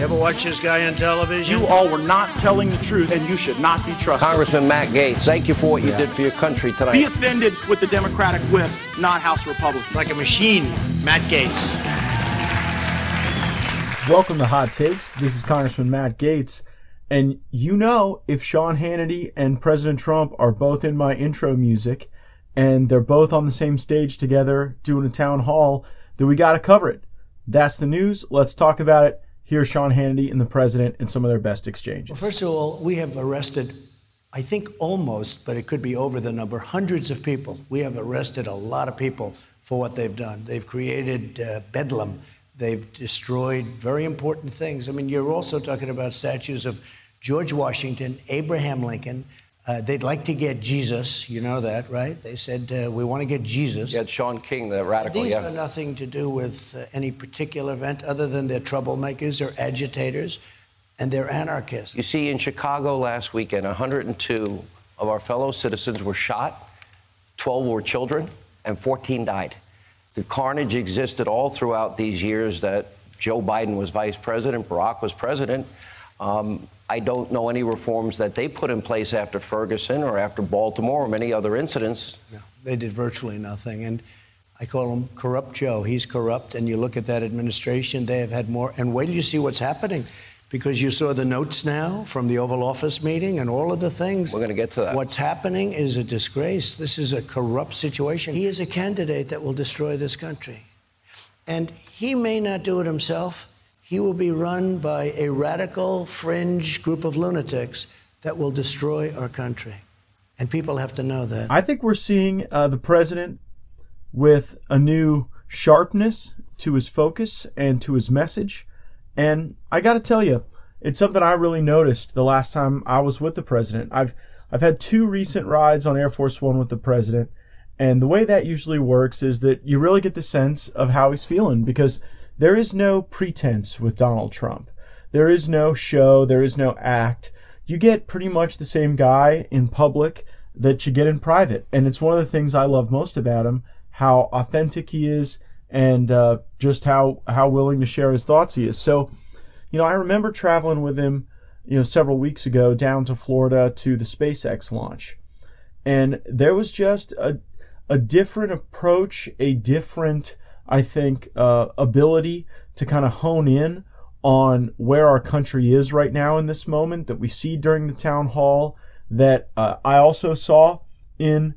You ever watch this guy on television? You all were not telling the truth, and you should not be trusted. Congressman Matt Gaetz, thank you for what you did for your country tonight. Be offended with the Democratic whip, not House Republicans. like a machine, Matt Gaetz. Welcome to Hot Takes. This is Congressman Matt Gaetz. And you know, if Sean Hannity and President Trump are both in my intro music and they're both on the same stage together doing a town hall, then we got to cover it. That's the news. Let's talk about it. Here's Sean Hannity and the president and some of their best exchanges. Well, first of all, we have arrested, I think almost, but it could be over the number, hundreds of people. We have arrested a lot of people for what they've done. They've created uh, bedlam. They've destroyed very important things. I mean, you're also talking about statues of George Washington, Abraham Lincoln. Uh, they'd like to get Jesus. You know that, right? They said, uh, we want to get Jesus. You had Shaun King, the radical, These yeah. are nothing to do with uh, any particular event other than they're troublemakers, they're agitators, and they're anarchists. You see, in Chicago last weekend, 102 of our fellow citizens were shot, 12 were children, and 14 died. The carnage existed all throughout these years that Joe Biden was vice president, Barack was president. Um, I don't know any reforms that they put in place after Ferguson or after Baltimore or many other incidents. No, they did virtually nothing. And I call him corrupt Joe. He's corrupt. And you look at that administration, they have had more. And wait till you see what's happening. Because you saw the notes now from the Oval Office meeting and all of the things. We're going to get to that. What's happening is a disgrace. This is a corrupt situation. He is a candidate that will destroy this country. And he may not do it himself. He will be run by a radical fringe group of lunatics that will destroy our country. And people have to know that. I think we're seeing uh, the president with a new sharpness to his focus and to his message. And I got to tell you, it's something I really noticed the last time I was with the president. I've I've had two recent rides on Air Force One with the president, and the way that usually works is that you really get the sense of how he's feeling because there is no pretense with Donald Trump. There is no show, there is no act. You get pretty much the same guy in public that you get in private. And it's one of the things I love most about him, how authentic he is and uh, just how, how willing to share his thoughts he is. So, you know, I remember traveling with him, you know, several weeks ago down to Florida to the SpaceX launch. And there was just a, a different approach, a different, I think, uh, ability to kind of hone in on where our country is right now in this moment that we see during the town hall that uh, I also saw in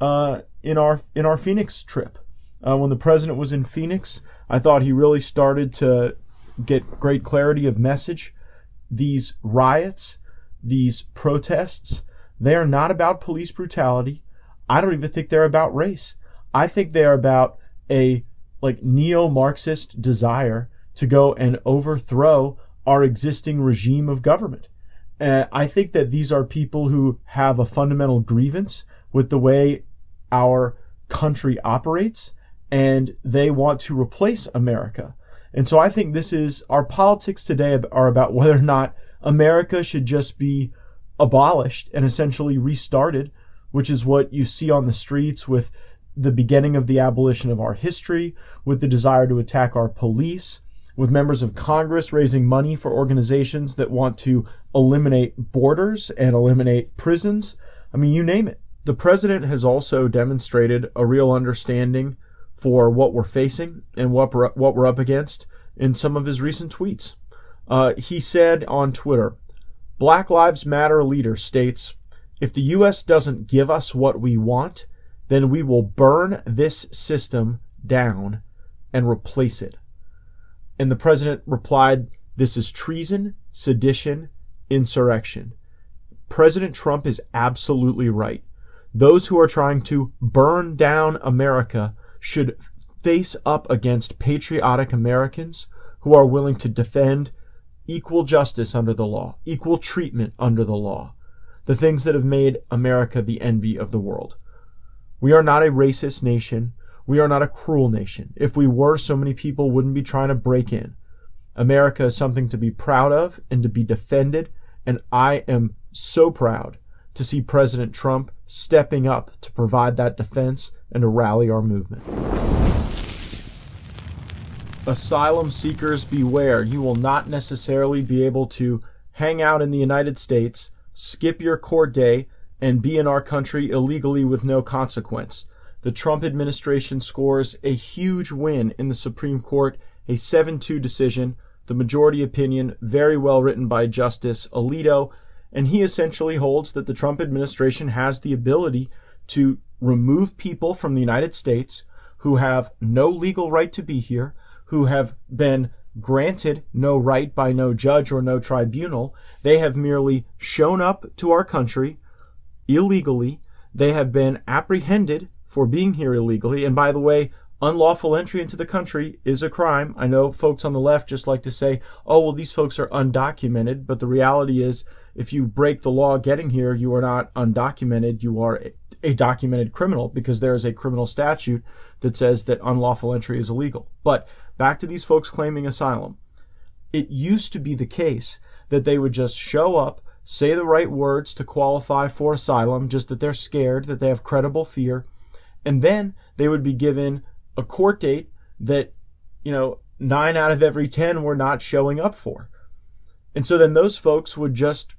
uh, in our in our Phoenix trip. Uh, when the president was in Phoenix, I thought he really started to get great clarity of message. These riots, these protests, they are not about police brutality. I don't even think they're about race. I think they are about a like neo-Marxist desire to go and overthrow our existing regime of government. Uh, I think that these are people who have a fundamental grievance with the way our country operates, and they want to replace America. And so I think this is our politics today are about whether or not America should just be abolished and essentially restarted, which is what you see on the streets with the beginning of the abolition of our history, with the desire to attack our police, with members of Congress raising money for organizations that want to eliminate borders and eliminate prisons. I mean, you name it. The president has also demonstrated a real understanding for what we're facing and what we're, what we're up against in some of his recent tweets. Uh, he said on Twitter, Black Lives Matter leader states, if the U.S. doesn't give us what we want, then we will burn this system down and replace it. And the president replied, This is treason, sedition, insurrection. President Trump is absolutely right. Those who are trying to burn down America should face up against patriotic Americans who are willing to defend equal justice under the law, equal treatment under the law, the things that have made America the envy of the world. We are not a racist nation. We are not a cruel nation. If we were, so many people wouldn't be trying to break in. America is something to be proud of and to be defended, and I am so proud to see President Trump stepping up to provide that defense and to rally our movement. asylum seekers beware. You will not necessarily be able to hang out in the United States, skip your court day, and be in our country illegally with no consequence. The Trump administration scores a huge win in the Supreme Court, a 7 2 decision, the majority opinion, very well written by Justice Alito, and he essentially holds that the Trump administration has the ability to remove people from the United States who have no legal right to be here, who have been granted no right by no judge or no tribunal. They have merely shown up to our country illegally. They have been apprehended for being here illegally. And by the way, unlawful entry into the country is a crime. I know folks on the left just like to say, oh, well, these folks are undocumented. But the reality is, if you break the law getting here, you are not undocumented. You are a documented criminal because there is a criminal statute that says that unlawful entry is illegal. But back to these folks claiming asylum. It used to be the case that they would just show up, say the right words to qualify for asylum, just that they're scared, that they have credible fear, and then they would be given a court date that, you know, nine out of every 10 were not showing up for. And so then those folks would just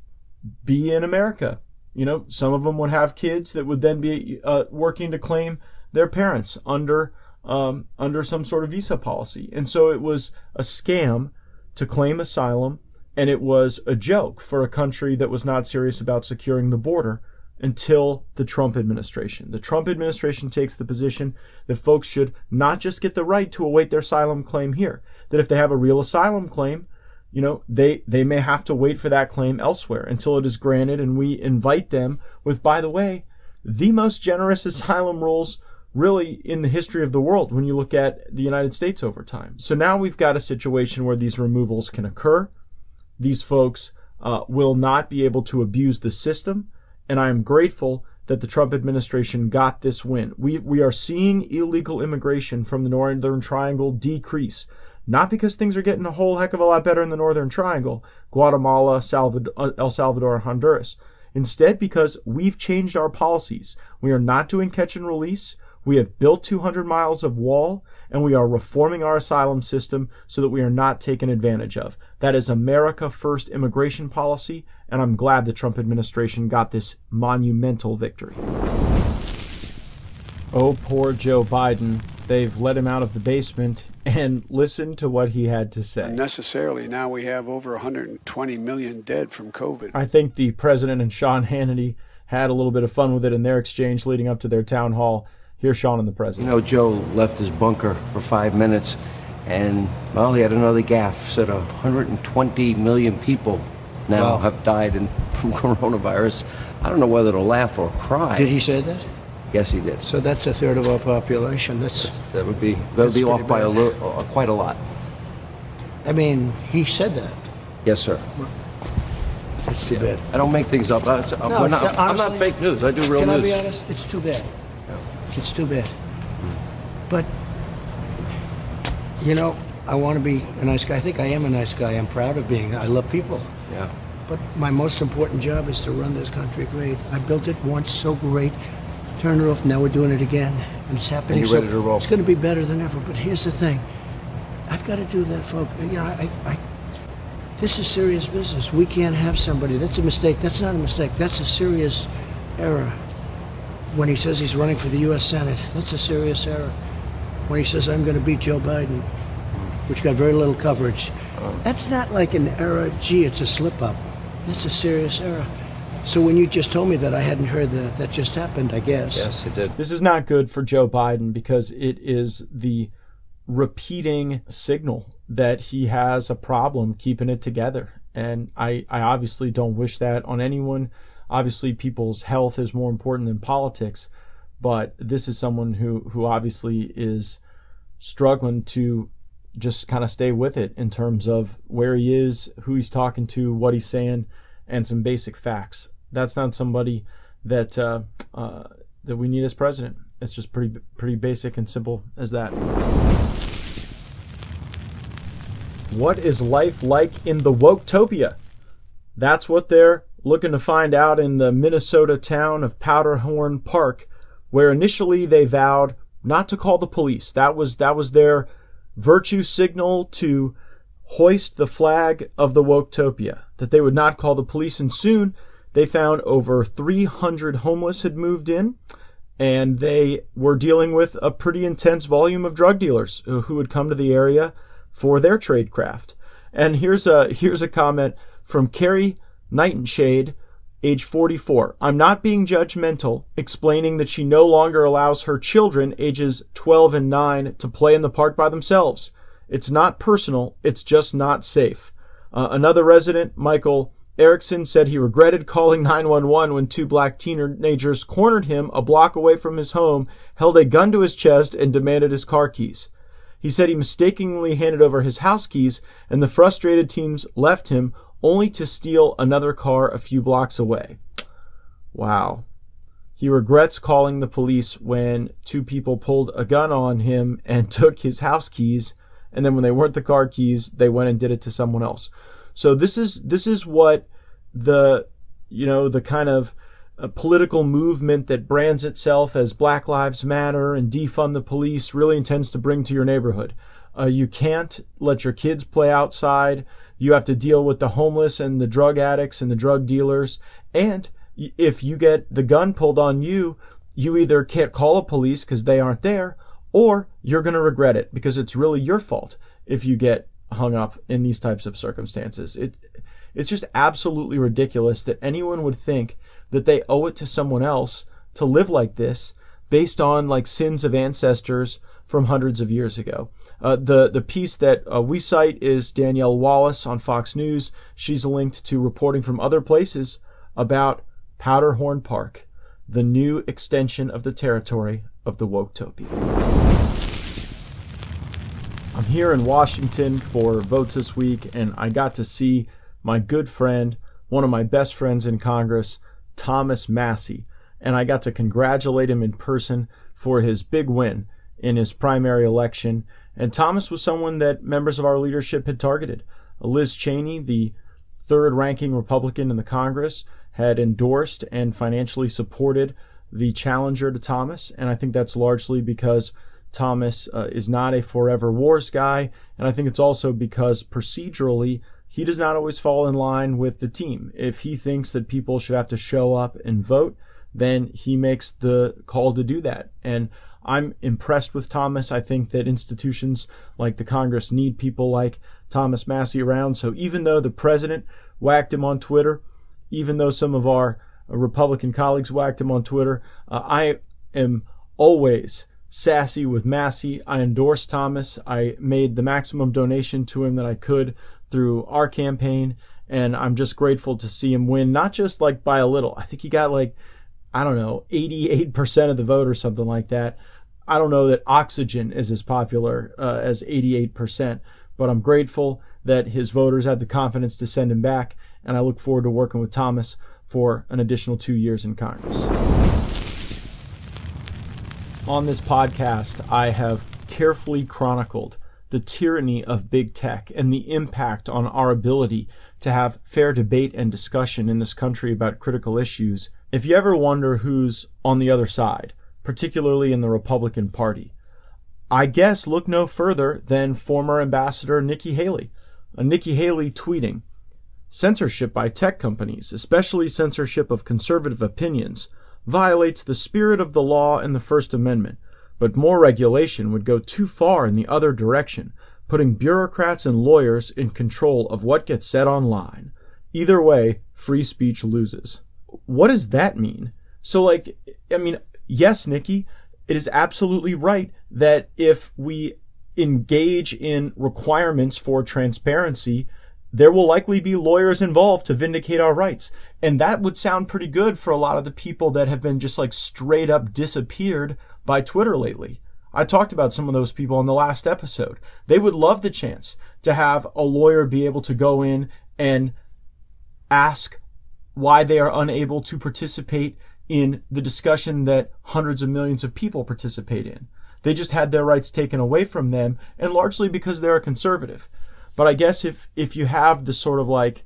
be in America. You know, some of them would have kids that would then be uh, working to claim their parents under um, under some sort of visa policy. And so it was a scam to claim asylum, and it was a joke for a country that was not serious about securing the border until the Trump administration. The Trump administration takes the position that folks should not just get the right to await their asylum claim here, that if they have a real asylum claim, you know, they, they may have to wait for that claim elsewhere until it is granted. And we invite them with, by the way, the most generous asylum rules really in the history of the world when you look at the United States over time. So now we've got a situation where these removals can occur. These folks uh, will not be able to abuse the system and I am grateful that the Trump administration got this win. We, we are seeing illegal immigration from the Northern Triangle decrease, not because things are getting a whole heck of a lot better in the Northern Triangle, Guatemala, Salvador, uh, El Salvador, Honduras. Instead, because we've changed our policies. We are not doing catch and release. We have built 200 miles of wall and we are reforming our asylum system so that we are not taken advantage of. That is America First immigration policy, and I'm glad the Trump administration got this monumental victory. Oh, poor Joe Biden. They've let him out of the basement and listen to what he had to say. Necessarily, now we have over 120 million dead from COVID. I think the president and Sean Hannity had a little bit of fun with it in their exchange leading up to their town hall. Here's Sean and the president. You know, Joe left his bunker for five minutes, and, well, he had another gaffe. Said 120 million people now wow. have died in, from coronavirus. I don't know whether to laugh or cry. Did he say that? Yes, he did. So that's a third of our population. That's that would be that would be off bad. by a little, uh, quite a lot. I mean, he said that. Yes, sir. It's too yeah. bad. I don't make things up. I, no, not, honestly, I'm not fake news. I do real can news. Can I be honest? It's too bad. It's too bad. But, you know, I want to be a nice guy. I think I am a nice guy. I'm proud of being. I love people. Yeah. But my most important job is to run this country great. I built it once so great. Turn it off. Now we're doing it again, and it's happening. And you're ready to roll. It's going to be better than ever. But here's the thing: I've got to do that, folks. You know, I, I, this is serious business. We can't have somebody. That's a mistake. That's not a mistake. That's a serious error when he says he's running for the U.S. Senate. That's a serious error. When he says, I'm going to beat Joe Biden, which got very little coverage, that's not like an error, gee, it's a slip up. That's a serious error. So when you just told me that, I hadn't heard that. That just happened, I guess. Yes, it did. This is not good for Joe Biden because it is the repeating signal that he has a problem keeping it together. And I, I obviously don't wish that on anyone obviously people's health is more important than politics, but this is someone who who obviously is struggling to just kind of stay with it in terms of where he is, who he's talking to, what he's saying, and some basic facts. That's not somebody that uh, uh, that we need as president. It's just pretty pretty basic and simple as that. What is life like in the Woketopia? That's what they're looking to find out in the Minnesota town of Powderhorn Park, where initially they vowed not to call the police. That was that was their virtue signal to hoist the flag of the Woketopia, that they would not call the police. And soon they found over 300 homeless had moved in, and they were dealing with a pretty intense volume of drug dealers who had come to the area for their trade craft. And here's a here's a comment from Carrie Nightingale, age 44. I'm not being judgmental, explaining that she no longer allows her children, ages 12 and 9, to play in the park by themselves. It's not personal, it's just not safe. Uh, another resident, Michael Erickson, said he regretted calling 911 when two black teenagers cornered him a block away from his home, held a gun to his chest, and demanded his car keys. He said he mistakenly handed over his house keys, and the frustrated teens left him only to steal another car a few blocks away. Wow. He regrets calling the police when two people pulled a gun on him and took his house keys, and then when they weren't the car keys, they went and did it to someone else. So this is this is what the you know the kind of uh, political movement that brands itself as Black Lives Matter and defund the police really intends to bring to your neighborhood. Uh, you can't let your kids play outside. You have to deal with the homeless and the drug addicts and the drug dealers. And if you get the gun pulled on you, you either can't call a police because they aren't there, or you're going to regret it because it's really your fault if you get hung up in these types of circumstances. It, it's just absolutely ridiculous that anyone would think that they owe it to someone else to live like this based on like sins of ancestors from hundreds of years ago. Uh, the the piece that uh, we cite is Danielle Wallace on Fox News. She's linked to reporting from other places about Powderhorn Park, the new extension of the territory of the Woketopia. I'm here in Washington for votes this week, and I got to see my good friend, one of my best friends in Congress, Thomas Massie, and I got to congratulate him in person for his big win in his primary election. And Thomas was someone that members of our leadership had targeted. Liz Cheney, the third ranking Republican in the Congress, had endorsed and financially supported the challenger to Thomas. And I think that's largely because Thomas uh, is not a forever wars guy, and I think it's also because procedurally he does not always fall in line with the team. If he thinks that people should have to show up and vote, then he makes the call to do that. And I'm impressed with Thomas. I think that institutions like the Congress need people like Thomas Massie around. So even though the president whacked him on Twitter, even though some of our Republican colleagues whacked him on Twitter, uh, I am always sassy with Massie. I endorsed Thomas. I made the maximum donation to him that I could through our campaign. And I'm just grateful to see him win, not just like by a little. I think he got like, I don't know, 88% of the vote or something like that. I don't know that oxygen is as popular uh, as 88%, but I'm grateful that his voters had the confidence to send him back. And I look forward to working with Thomas for an additional two years in Congress on this podcast, I have carefully chronicled the tyranny of big tech and the impact on our ability to have fair debate and discussion in this country about critical issues. If you ever wonder who's on the other side, particularly in the Republican Party, I guess look no further than former Ambassador Nikki Haley. Uh, Nikki Haley tweeting, Censorship by tech companies, especially censorship of conservative opinions, violates the spirit of the law and the First Amendment, but more regulation would go too far in the other direction, putting bureaucrats and lawyers in control of what gets said online. Either way, free speech loses. What does that mean? So, like, I mean, yes, Nikki, it is absolutely right that if we engage in requirements for transparency, there will likely be lawyers involved to vindicate our rights. And that would sound pretty good for a lot of the people that have been just like straight up disappeared by Twitter lately. I talked about some of those people in the last episode. They would love the chance to have a lawyer be able to go in and ask why they are unable to participate in the discussion that hundreds of millions of people participate in. They just had their rights taken away from them, and largely because they're a conservative. But I guess if if you have the sort of like,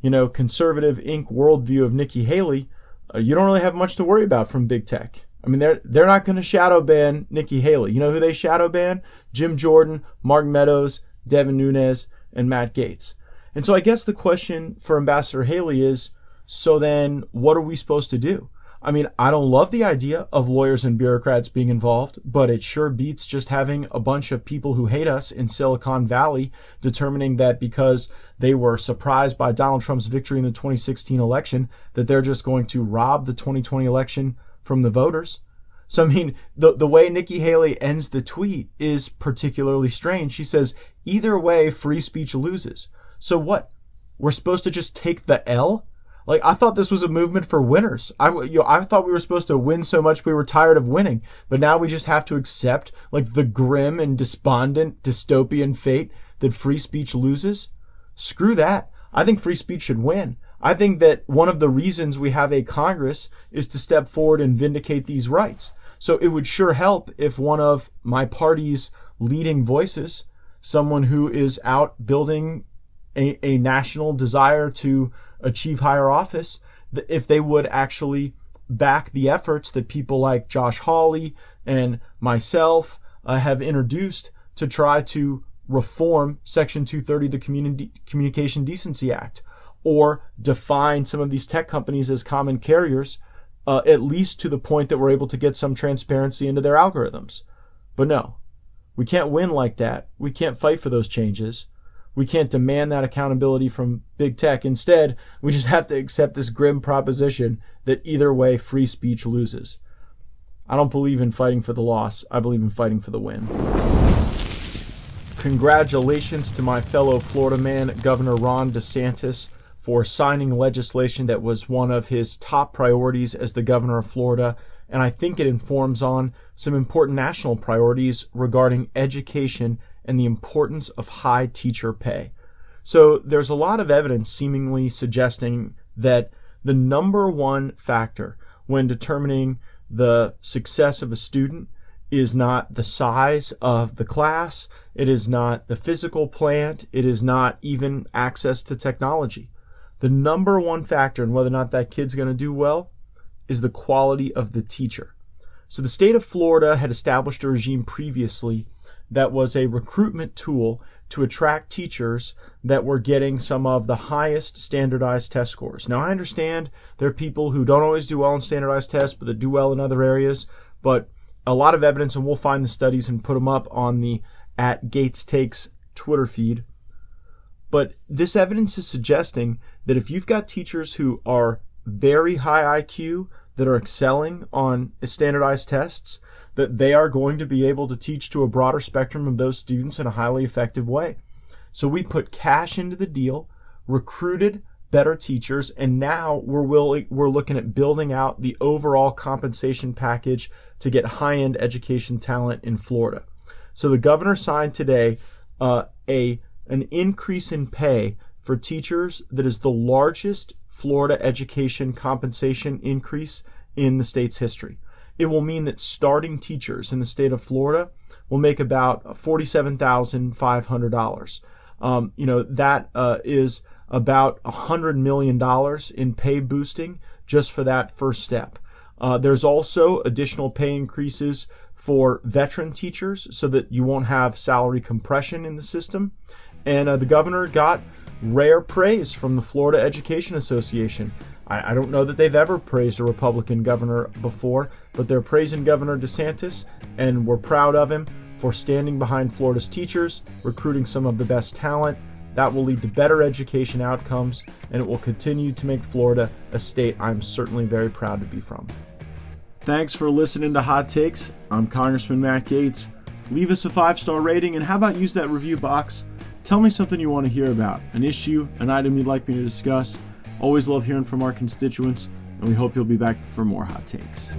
you know, conservative Inc. worldview of Nikki Haley, uh, you don't really have much to worry about from big tech. I mean, they're they're not going to shadow ban Nikki Haley. You know who they shadow ban? Jim Jordan, Mark Meadows, Devin Nunes, and Matt Gaetz. And so I guess the question for Ambassador Haley is, so then what are we supposed to do? I mean, I don't love the idea of lawyers and bureaucrats being involved, but it sure beats just having a bunch of people who hate us in Silicon Valley determining that because they were surprised by Donald Trump's victory in the 2016 election, that they're just going to rob the 2020 election from the voters. So, I mean, the, the way Nikki Haley ends the tweet is particularly strange. She says, either way, free speech loses. So what? We're supposed to just take the L? Like I thought this was a movement for winners. I you know, I thought we were supposed to win so much we were tired of winning, but now we just have to accept like the grim and despondent dystopian fate that free speech loses. Screw that. I think free speech should win. I think that one of the reasons we have a Congress is to step forward and vindicate these rights. So it would sure help if one of my party's leading voices, someone who is out building a, a national desire to achieve higher office, if they would actually back the efforts that people like Josh Hawley and myself uh, have introduced to try to reform Section 230 of the Communi- Communication Decency Act or define some of these tech companies as common carriers, uh, at least to the point that we're able to get some transparency into their algorithms. But no, we can't win like that. We can't fight for those changes. We can't demand that accountability from big tech. Instead, we just have to accept this grim proposition that either way, free speech loses. I don't believe in fighting for the loss. I believe in fighting for the win. Congratulations to my fellow Florida man, Governor Ron DeSantis, for signing legislation that was one of his top priorities as the governor of Florida. And I think it informs on some important national priorities regarding education and the importance of high teacher pay. So there's a lot of evidence seemingly suggesting that the number one factor when determining the success of a student is not the size of the class, it is not the physical plant, it is not even access to technology. The number one factor in whether or not that kid's going to do well is the quality of the teacher. So the state of Florida had established a regime previously that was a recruitment tool to attract teachers that were getting some of the highest standardized test scores. Now, I understand there are people who don't always do well in standardized tests, but that do well in other areas. But a lot of evidence, and we'll find the studies and put them up on the at Gaetz Takes Twitter feed. But this evidence is suggesting that if you've got teachers who are very high IQ, that are excelling on standardized tests, that they are going to be able to teach to a broader spectrum of those students in a highly effective way. So we put cash into the deal, recruited better teachers, and now we're willing, we're looking at building out the overall compensation package to get high-end education talent in Florida. So the governor signed today uh, a an increase in pay for teachers that is the largest Florida education compensation increase in the state's history it will mean that starting teachers in the state of Florida will make about $47,500. Um, you know, that uh, is about $100 million in pay boosting just for that first step. Uh, there's also additional pay increases for veteran teachers so that you won't have salary compression in the system. And uh, the governor got rare praise from the Florida Education Association. I, I don't know that they've ever praised a Republican governor before, but they're praising Governor DeSantis, and we're proud of him for standing behind Florida's teachers, recruiting some of the best talent. That will lead to better education outcomes, and it will continue to make Florida a state I'm certainly very proud to be from. Thanks for listening to Hot Takes. I'm Congressman Matt Gaetz. Leave us a five star rating, and how about use that review box? Tell me something you want to hear about, an issue, an item you'd like me to discuss. Always love hearing from our constituents, and we hope you'll be back for more hot takes.